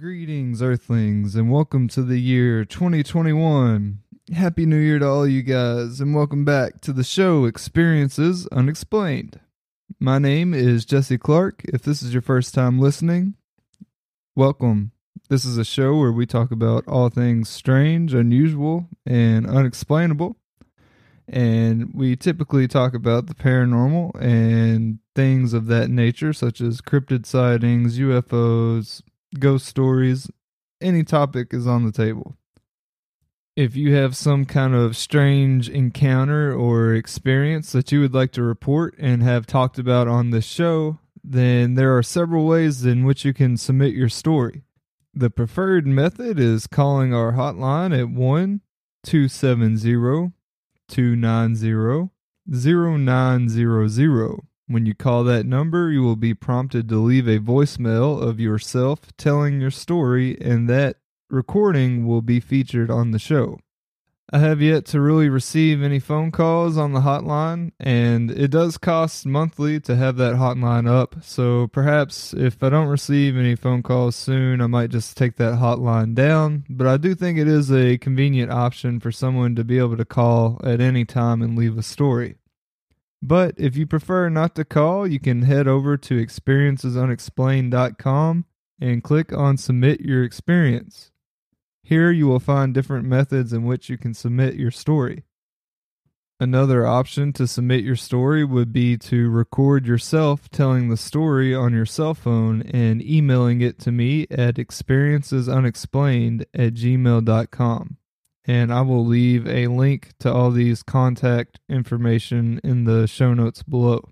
Greetings, Earthlings, and welcome to the year 2021. Happy New Year to all you guys, and welcome back to the show Experiences Unexplained. My name is Jesse Clark. If this is your first time listening, welcome. This is a show where we talk about all things strange, unusual, and unexplainable. And we typically talk about the paranormal and things of that nature, such as cryptid sightings, UFOs, ghost stories, any topic is on the table. If you have some kind of strange encounter or experience that you would like to report and have talked about on this show, then there are several ways in which you can submit your story. The preferred method is calling our hotline at 1 270 290 0900. When you call that number, you will be prompted to leave a voicemail of yourself telling your story, and that recording will be featured on the show. I have yet to really receive any phone calls on the hotline, and it does cost monthly to have that hotline up. So perhaps if I don't receive any phone calls soon, I might just take that hotline down. But I do think it is a convenient option for someone to be able to call at any time and leave a story. But if you prefer not to call, you can head over to experiencesunexplained.com and click on Submit Your Experience. Here you will find different methods in which you can submit your story. Another option to submit your story would be to record yourself telling the story on your cell phone and emailing it to me at experiencesunexplained at gmail.com and I will leave a link to all these contact information in the show notes below.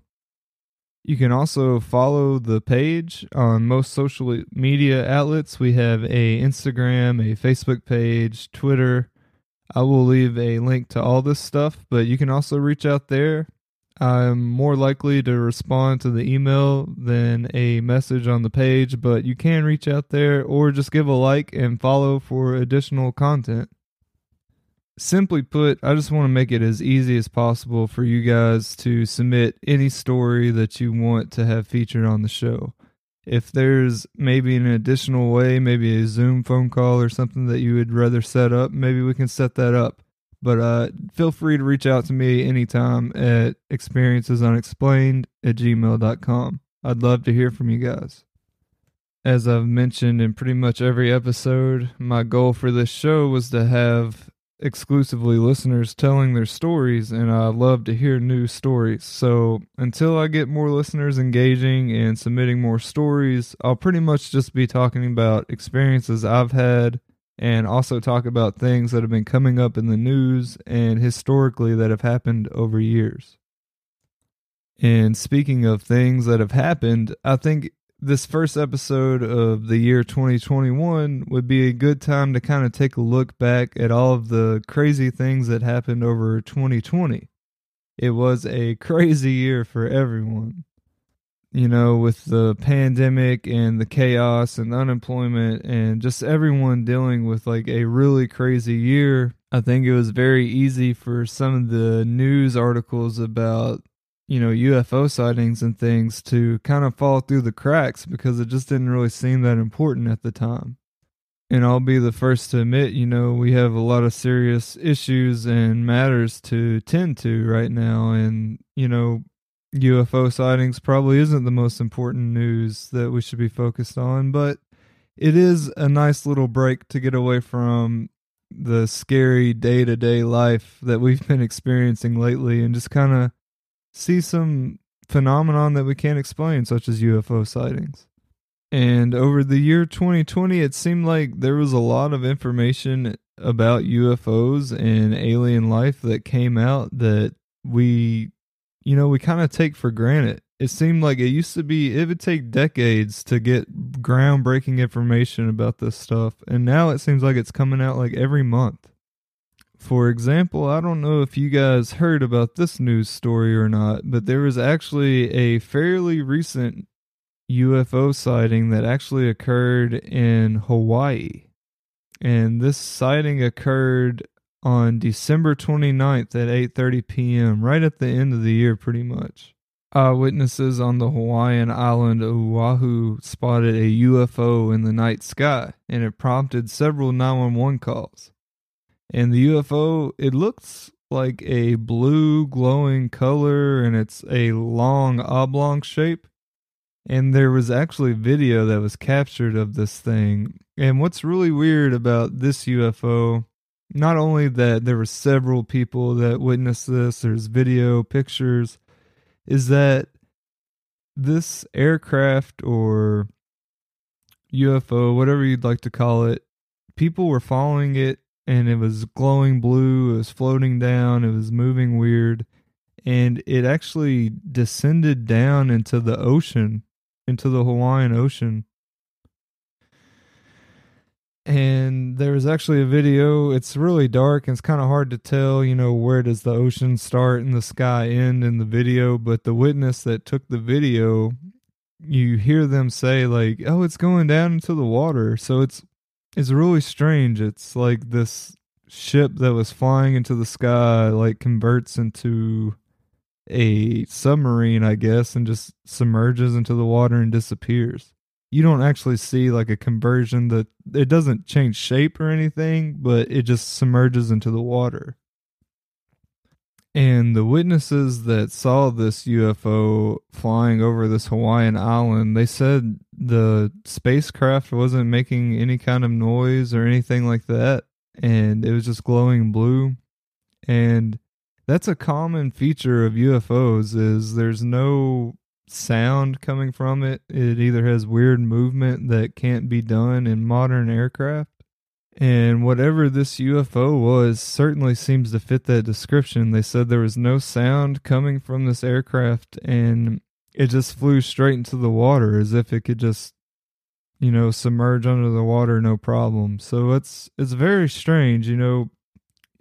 You can also follow the page on most social media outlets. We have a Instagram, a Facebook page, Twitter. I will leave a link to all this stuff, but you can also reach out there. I'm more likely to respond to the email than a message on the page, but you can reach out there or just give a like and follow for additional content simply put, I just want to make it as easy as possible for you guys to submit any story that you want to have featured on the show. If there's maybe an additional way, maybe a Zoom phone call or something that you would rather set up, maybe we can set that up. But uh, feel free to reach out to me anytime at experiencesunexplained at gmail.com. I'd love to hear from you guys. As I've mentioned in pretty much every episode, my goal for this show was to have exclusively listeners telling their stories, and I love to hear new stories. So until I get more listeners engaging and submitting more stories, I'll pretty much just be talking about experiences I've had and also talk about things that have been coming up in the news and historically that have happened over years. And speaking of things that have happened, I think this first episode of the year 2021 would be a good time to kind of take a look back at all of the crazy things that happened over 2020. It was a crazy year for everyone. You know, with the pandemic and the chaos and unemployment and just everyone dealing with like a really crazy year. I think it was very easy for some of the news articles about you know, UFO sightings and things to kind of fall through the cracks because it just didn't really seem that important at the time. And I'll be the first to admit, you know, we have a lot of serious issues and matters to tend to right now. And, you know, UFO sightings probably isn't the most important news that we should be focused on, but it is a nice little break to get away from the scary day to day life that we've been experiencing lately and just kind of see some phenomenon that we can't explain, such as UFO sightings. And over the year 2020, it seemed like there was a lot of information about UFOs and alien life that came out that we, you know, we kind of take for granted. It seemed like it used to be, it would take decades to get groundbreaking information about this stuff. And now it seems like it's coming out like every month. For example, I don't know if you guys heard about this news story or not, but there was actually a fairly recent UFO sighting that actually occurred in Hawaii. And this sighting occurred on December 29th at 8:30 p.m., right at the end of the year pretty much. Eyewitnesses on the Hawaiian island of Oahu spotted a UFO in the night sky, and it prompted several 911 calls. And the UFO, it looks like a blue glowing color and it's a long oblong shape. And there was actually video that was captured of this thing. And what's really weird about this UFO, not only that there were several people that witnessed this, there's video, pictures, is that this aircraft or UFO, whatever you'd like to call it, people were following it and it was glowing blue, it was floating down, it was moving weird, and it actually descended down into the ocean, into the Hawaiian Ocean. And there was actually a video it's really dark and it's kind of hard to tell you know where does the ocean start and the sky end in the video but the witness that took the video you hear them say like oh it's going down into the water. So it's it's really strange it's like this ship that was flying into the sky like converts into a submarine i guess and just submerges into the water and disappears you don't actually see like a conversion that it doesn't change shape or anything, but it just submerges into the water. And the witnesses that saw this UFO flying over this Hawaiian island, they said the spacecraft wasn't making any kind of noise or anything like that. And it was just glowing blue. And that's a common feature of UFOs is there's no sound coming from it. It either has weird movement that can't be done in modern aircraft. And whatever this UFO was certainly seems to fit that description. They said there was no sound coming from this aircraft and it just flew straight into the water as if it could just you know submerge under the water no problem. So it's it's very strange, you know,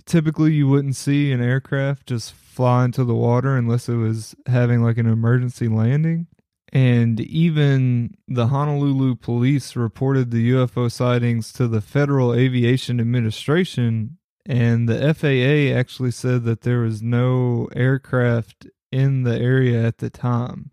typically you wouldn't see an aircraft just fly into the water unless it was having like an emergency landing. And even the Honolulu police reported the UFO sightings to the Federal Aviation Administration, and the FAA actually said that there was no aircraft in the area at the time.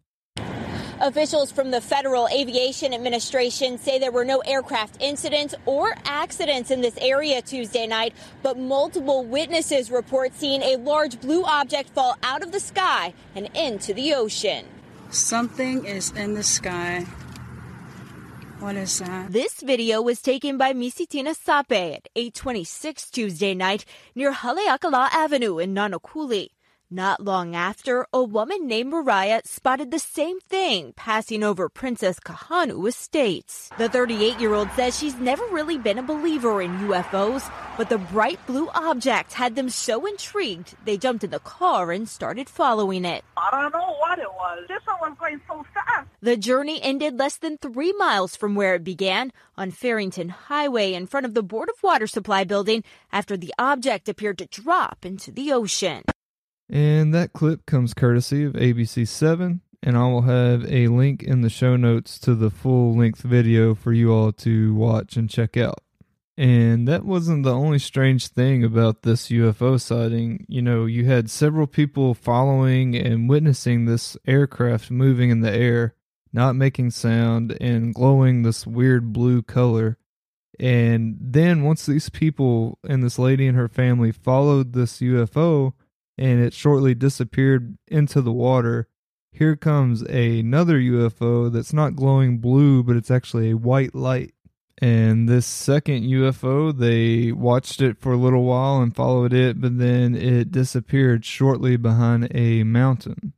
Officials from the Federal Aviation Administration say there were no aircraft incidents or accidents in this area Tuesday night, but multiple witnesses report seeing a large blue object fall out of the sky and into the ocean. Something is in the sky. What is that? This video was taken by Misitina Sape at 826 Tuesday night near Haleakala Avenue in Nanakuli. Not long after, a woman named Mariah spotted the same thing passing over Princess Kahanu Estates. The 38 year old says she's never really been a believer in UFOs, but the bright blue object had them so intrigued they jumped in the car and started following it. I don't know what it was. This one was going so fast. The journey ended less than three miles from where it began on Farrington Highway in front of the Board of Water Supply building after the object appeared to drop into the ocean. And that clip comes courtesy of ABC7, and I will have a link in the show notes to the full length video for you all to watch and check out. And that wasn't the only strange thing about this UFO sighting. You know, you had several people following and witnessing this aircraft moving in the air, not making sound, and glowing this weird blue color. And then once these people and this lady and her family followed this UFO, and it shortly disappeared into the water. Here comes another UFO that's not glowing blue, but it's actually a white light. And this second UFO, they watched it for a little while and followed it, but then it disappeared shortly behind a mountain.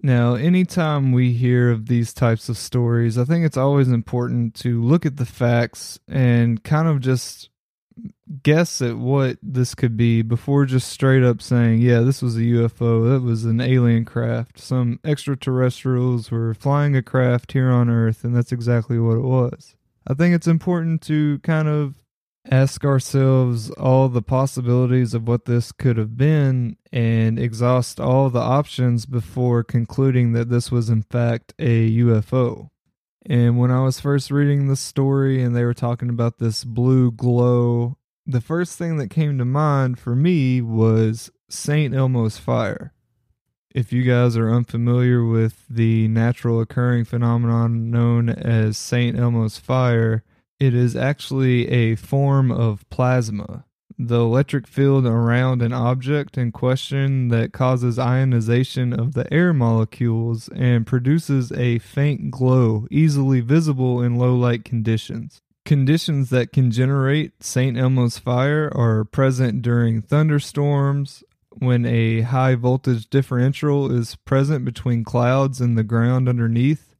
Now, anytime we hear of these types of stories, I think it's always important to look at the facts and kind of just guess at what this could be before just straight up saying, yeah, this was a UFO, that was an alien craft. Some extraterrestrials were flying a craft here on Earth, and that's exactly what it was. I think it's important to kind of ask ourselves all the possibilities of what this could have been and exhaust all the options before concluding that this was in fact a UFO. And when I was first reading the story and they were talking about this blue glow, the first thing that came to mind for me was St. Elmo's fire. if you guys are unfamiliar with the natural occurring phenomenon known as St. Elmo's fire, it is actually a form of plasma, the electric field around an object in question that causes ionization of the air molecules and produces a faint glow easily visible in low light conditions. Conditions that can generate St. Elmo's fire are present during thunderstorms, when a high voltage differential is present between clouds and the ground underneath,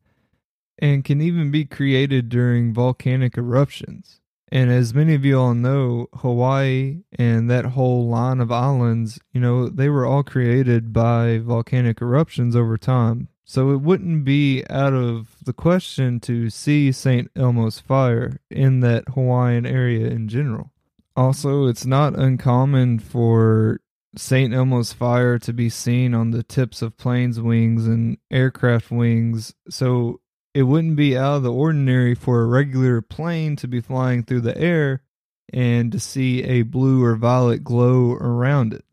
and can even be created during volcanic eruptions. And as many of you all know, Hawaii and that whole line of islands, you know, they were all created by volcanic eruptions over time. So it wouldn't be out of the question to see St. Elmo's fire in that Hawaiian area in general. Also, it's not uncommon for St. Elmo's fire to be seen on the tips of planes' wings and aircraft wings, so it wouldn't be out of the ordinary for a regular plane to be flying through the air and to see a blue or violet glow around it.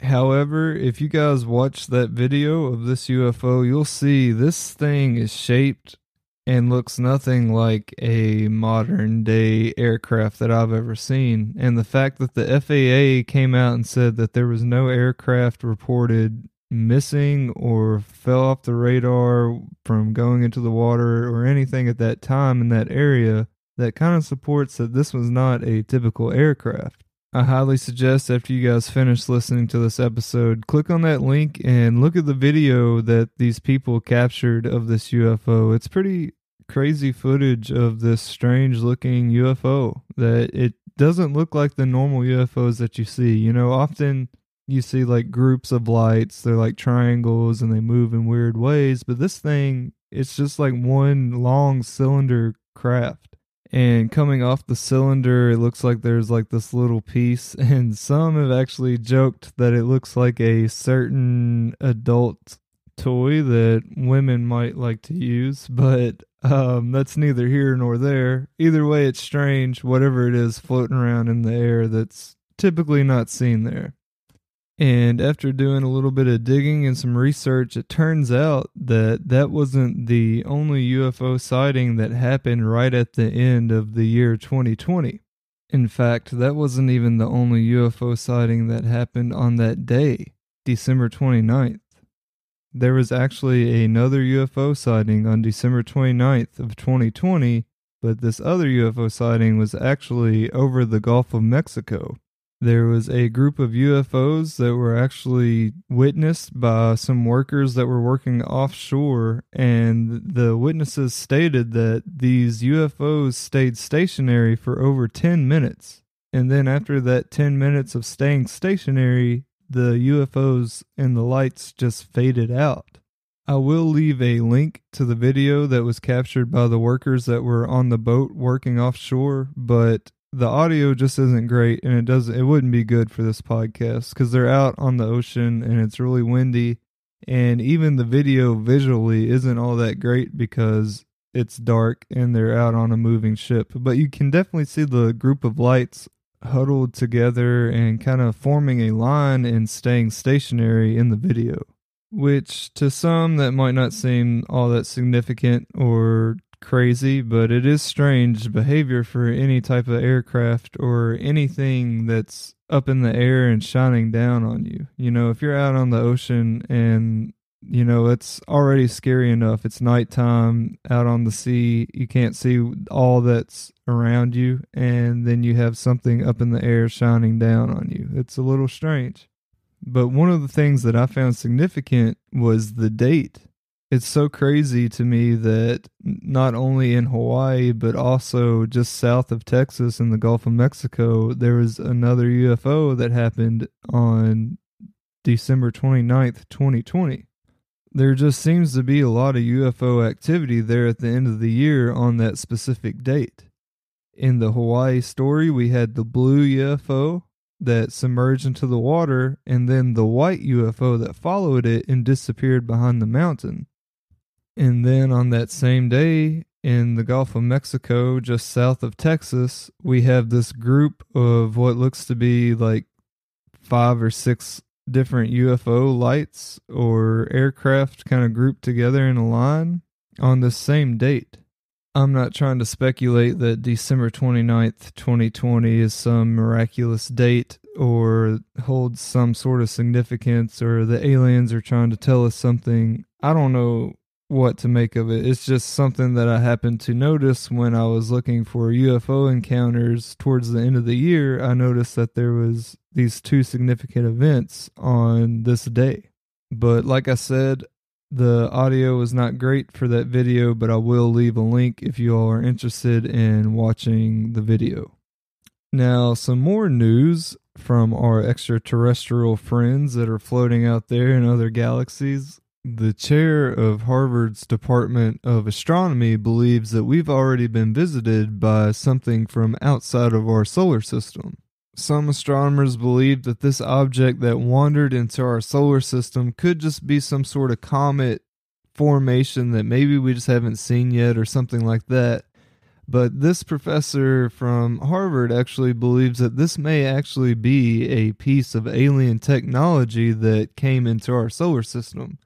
However, if you guys watch that video of this UFO, you'll see this thing is shaped and looks nothing like a modern day aircraft that I've ever seen. And the fact that the FAA came out and said that there was no aircraft reported missing or fell off the radar from going into the water or anything at that time in that area, that kind of supports that this was not a typical aircraft. I highly suggest after you guys finish listening to this episode, click on that link and look at the video that these people captured of this UFO. It's pretty crazy footage of this strange looking UFO that it doesn't look like the normal UFOs that you see. You know, often you see like groups of lights, they're like triangles and they move in weird ways, but this thing, it's just like one long cylinder craft and coming off the cylinder it looks like there's like this little piece and some have actually joked that it looks like a certain adult toy that women might like to use but um, that's neither here nor there. Either way it's strange whatever it is floating around in the air that's typically not seen there and after doing a little bit of digging and some research, it turns out that that wasn't the only UFO sighting that happened right at the end of the year 2020. In fact, that wasn't even the only UFO sighting that happened on that day, December 29th. There was actually another UFO sighting on December 29th of 2020, but this other UFO sighting was actually over the Gulf of Mexico there was a group of UFOs that were actually witnessed by some workers that were working offshore, and the witnesses stated that these UFOs stayed stationary for over 10 minutes. And then, after that 10 minutes of staying stationary, the UFOs and the lights just faded out. I will leave a link to the video that was captured by the workers that were on the boat working offshore, but the audio just isn't great and it doesn't it wouldn't be good for this podcast because they're out on the ocean and it's really windy and even the video visually isn't all that great because it's dark and they're out on a moving ship but you can definitely see the group of lights huddled together and kind of forming a line and staying stationary in the video which to some that might not seem all that significant or crazy, but it is strange behavior for any type of aircraft or anything that's up in the air and shining down on you. You know, if you're out on the ocean and you know it's already scary enough. It's nighttime out on the sea. You can't see all that's around you and then you have something up in the air shining down on you. It's a little strange. But one of the things that i found significant was the date it's so crazy to me that not only in Hawaii but also just south of Texas in the Gulf of Mexico there was another UFO that happened on December 29th, 2020. There just seems to be a lot of UFO activity there at the end of the year on that specific date. In the Hawaii story, we had the blue UFO that submerged into the water and then the white UFO that followed it and disappeared behind the mountain. And then on that same day in the Gulf of Mexico, just south of Texas, we have this group of what looks to be like five or six different UFO lights or aircraft kind of grouped together in a line on the same date. I'm not trying to speculate that December 29th, 2020 is some miraculous date or holds some sort of significance or the aliens are trying to tell us something. I don't know what to make of it. It's just something that I happened to notice when I was looking for UFO encounters towards the end of the year. I noticed that there was these two significant events on this day. But like I said, the audio was not great for that video, but I will leave a link if you all are interested in watching the video. Now, some more news from our extraterrestrial friends that are floating out there in other galaxies. The chair of Harvard's Department of Astronomy believes that we've already been visited by something from outside of our solar system. Some astronomers believe that this object that wandered into our solar system could just be some sort of comet formation that maybe we just haven't seen yet or something like that. But this professor from Harvard actually believes that this may actually be a piece of alien technology that came into our solar system.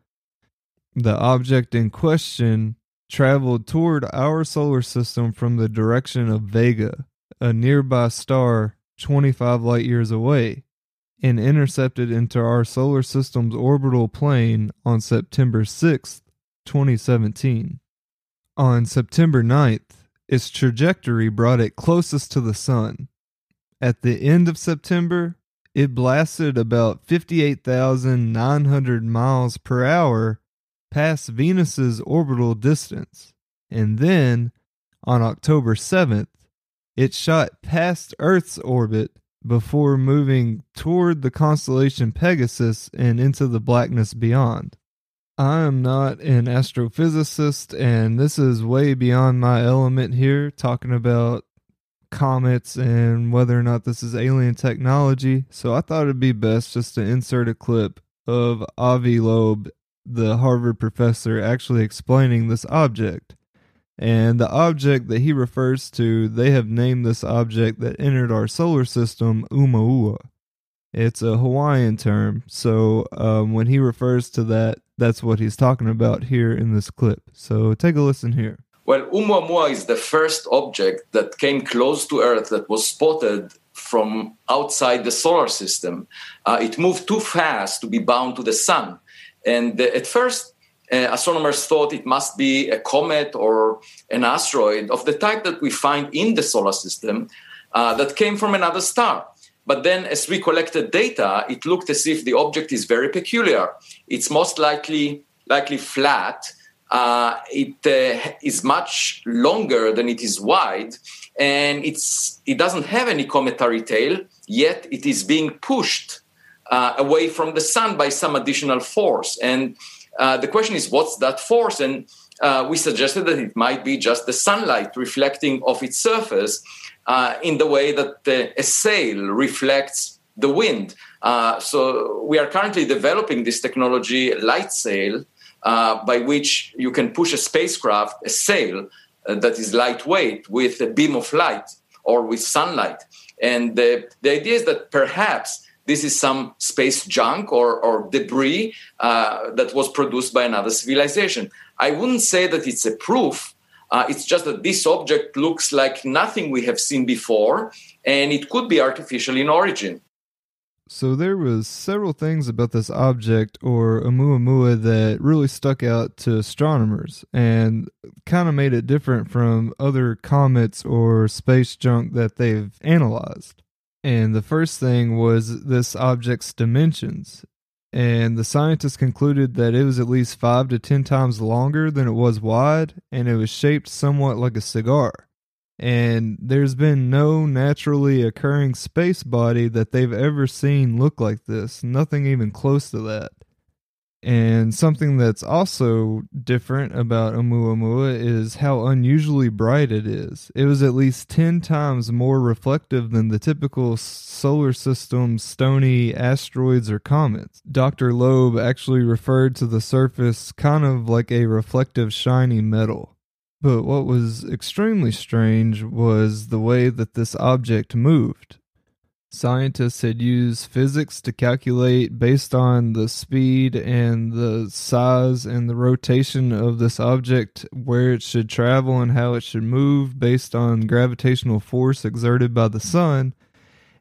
The object in question traveled toward our solar system from the direction of Vega, a nearby star 25 light years away and intercepted into our solar system's orbital plane on September 6th, 2017. On September 9th, its trajectory brought it closest to the sun. At the end of September, it blasted about 58,900 miles per hour past Venus's orbital distance. And then, on October 7th, it shot past Earth's orbit before moving toward the constellation Pegasus and into the blackness beyond. I am not an astrophysicist, and this is way beyond my element here, talking about comets and whether or not this is alien technology. So I thought it'd be best just to insert a clip of Avi Loeb, the Harvard professor, actually explaining this object. And the object that he refers to, they have named this object that entered our solar system Oumuamua. It's a Hawaiian term. So um, when he refers to that, that's what he's talking about here in this clip. So take a listen here. Well, Oumuamua is the first object that came close to Earth that was spotted from outside the solar system. Uh, it moved too fast to be bound to the sun. And at first, uh, astronomers thought it must be a comet or an asteroid of the type that we find in the solar system uh, that came from another star. But then, as we collected data, it looked as if the object is very peculiar. It's most likely likely flat. Uh, it uh, is much longer than it is wide, and it's it doesn't have any cometary tail. Yet it is being pushed uh, away from the sun by some additional force, and uh, the question is, what's that force? And uh, we suggested that it might be just the sunlight reflecting off its surface uh, in the way that a sail reflects the wind. Uh, so we are currently developing this technology, light sail, uh, by which you can push a spacecraft, a sail that is lightweight with a beam of light or with sunlight. And the, the idea is that perhaps this is some space junk or, or debris uh, that was produced by another civilization. I wouldn't say that it's a proof. Uh, it's just that this object looks like nothing we have seen before, and it could be artificial in origin. So there was several things about this object or Oumuamua that really stuck out to astronomers and kind of made it different from other comets or space junk that they've analyzed. And the first thing was this object's dimensions. And the scientists concluded that it was at least five to ten times longer than it was wide, and it was shaped somewhat like a cigar. And there's been no naturally occurring space body that they've ever seen look like this, nothing even close to that. And something that's also different about Oumuamua is how unusually bright it is. It was at least 10 times more reflective than the typical solar system stony asteroids or comets. Dr. Loeb actually referred to the surface kind of like a reflective shiny metal. But what was extremely strange was the way that this object moved. Scientists had used physics to calculate based on the speed and the size and the rotation of this object where it should travel and how it should move based on gravitational force exerted by the sun.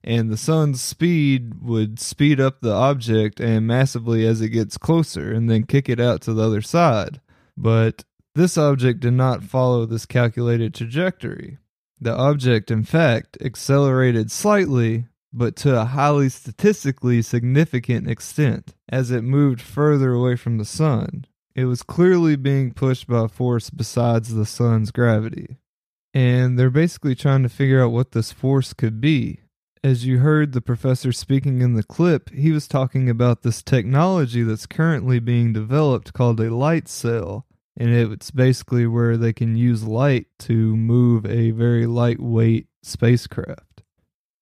And the sun's speed would speed up the object and massively as it gets closer and then kick it out to the other side. But this object did not follow this calculated trajectory. The object, in fact, accelerated slightly, but to a highly statistically significant extent as it moved further away from the sun. It was clearly being pushed by a force besides the sun's gravity. And they're basically trying to figure out what this force could be. As you heard the professor speaking in the clip, he was talking about this technology that's currently being developed called a light sail. And it's basically where they can use light to move a very lightweight spacecraft.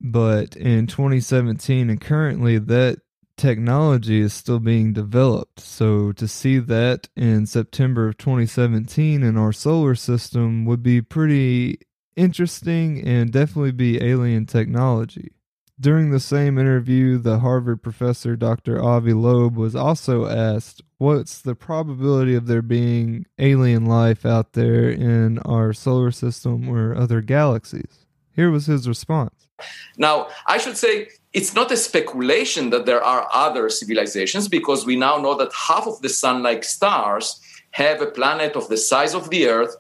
But in 2017 and currently, that technology is still being developed. So to see that in September of 2017 in our solar system would be pretty interesting and definitely be alien technology. During the same interview, the Harvard professor Dr. Avi Loeb was also asked, What's the probability of there being alien life out there in our solar system or other galaxies? Here was his response. Now, I should say it's not a speculation that there are other civilizations because we now know that half of the sun like stars have a planet of the size of the Earth,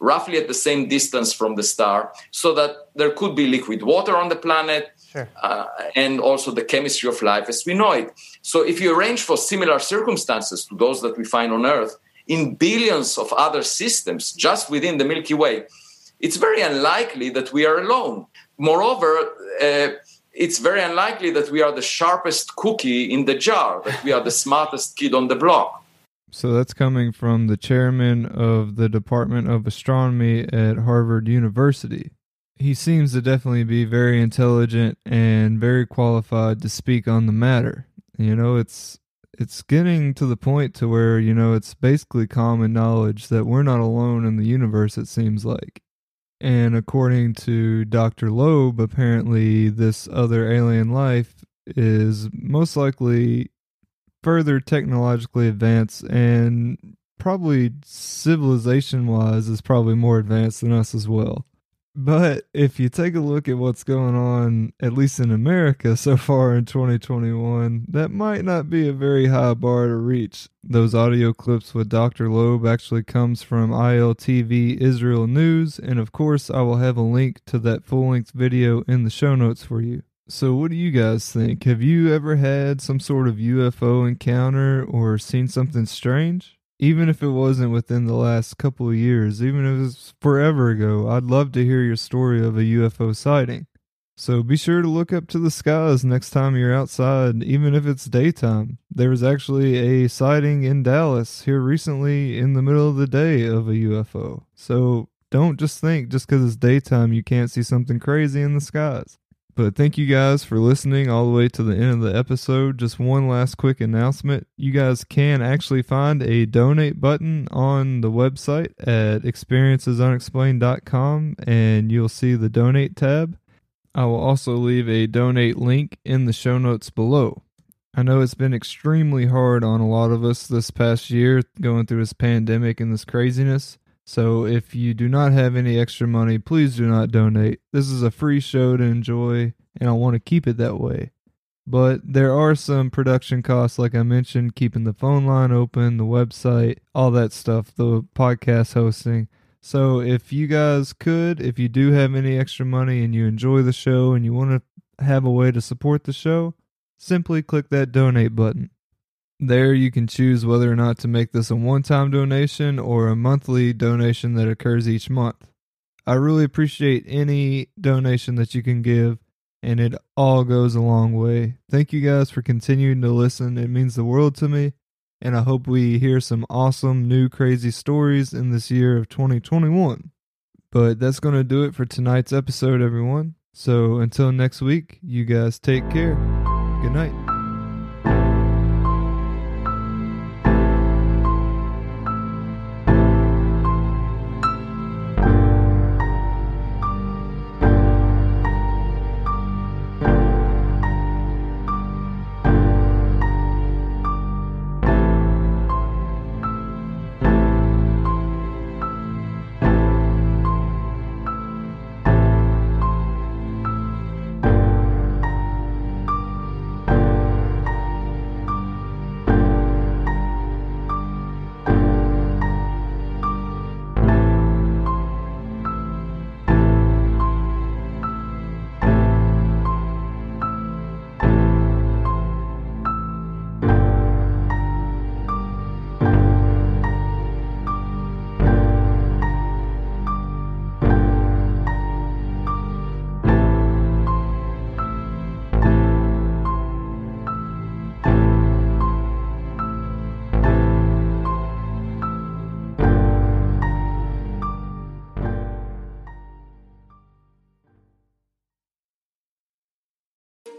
roughly at the same distance from the star, so that there could be liquid water on the planet. Sure. Uh, and also the chemistry of life as we know it. So, if you arrange for similar circumstances to those that we find on Earth in billions of other systems just within the Milky Way, it's very unlikely that we are alone. Moreover, uh, it's very unlikely that we are the sharpest cookie in the jar, that we are the smartest kid on the block. So that's coming from the chairman of the Department of Astronomy at Harvard University. He seems to definitely be very intelligent and very qualified to speak on the matter. You know, it's it's getting to the point to where, you know, it's basically common knowledge that we're not alone in the universe it seems like. And according to Dr. Loeb, apparently this other alien life is most likely further technologically advanced and probably civilization wise is probably more advanced than us as well. But if you take a look at what's going on, at least in America so far in 2021, that might not be a very high bar to reach. Those audio clips with Dr. Loeb actually comes from ILTV Israel News, and of course, I will have a link to that full length video in the show notes for you. So, what do you guys think? Have you ever had some sort of UFO encounter or seen something strange? Even if it wasn't within the last couple of years, even if it was forever ago, I'd love to hear your story of a UFO sighting. So be sure to look up to the skies next time you're outside, even if it's daytime. There was actually a sighting in Dallas here recently in the middle of the day of a UFO. So don't just think just because it's daytime you can't see something crazy in the skies. But thank you guys for listening all the way to the end of the episode. Just one last quick announcement. You guys can actually find a donate button on the website at experiencesunexplained.com and you'll see the donate tab. I will also leave a donate link in the show notes below. I know it's been extremely hard on a lot of us this past year going through this pandemic and this craziness. So if you do not have any extra money, please do not donate. This is a free show to enjoy, and I want to keep it that way. But there are some production costs, like I mentioned, keeping the phone line open, the website, all that stuff, the podcast hosting. So if you guys could, if you do have any extra money and you enjoy the show and you want to have a way to support the show, simply click that donate button. There, you can choose whether or not to make this a one time donation or a monthly donation that occurs each month. I really appreciate any donation that you can give, and it all goes a long way. Thank you guys for continuing to listen. It means the world to me, and I hope we hear some awesome new crazy stories in this year of 2021. But that's going to do it for tonight's episode, everyone. So until next week, you guys take care. Good night.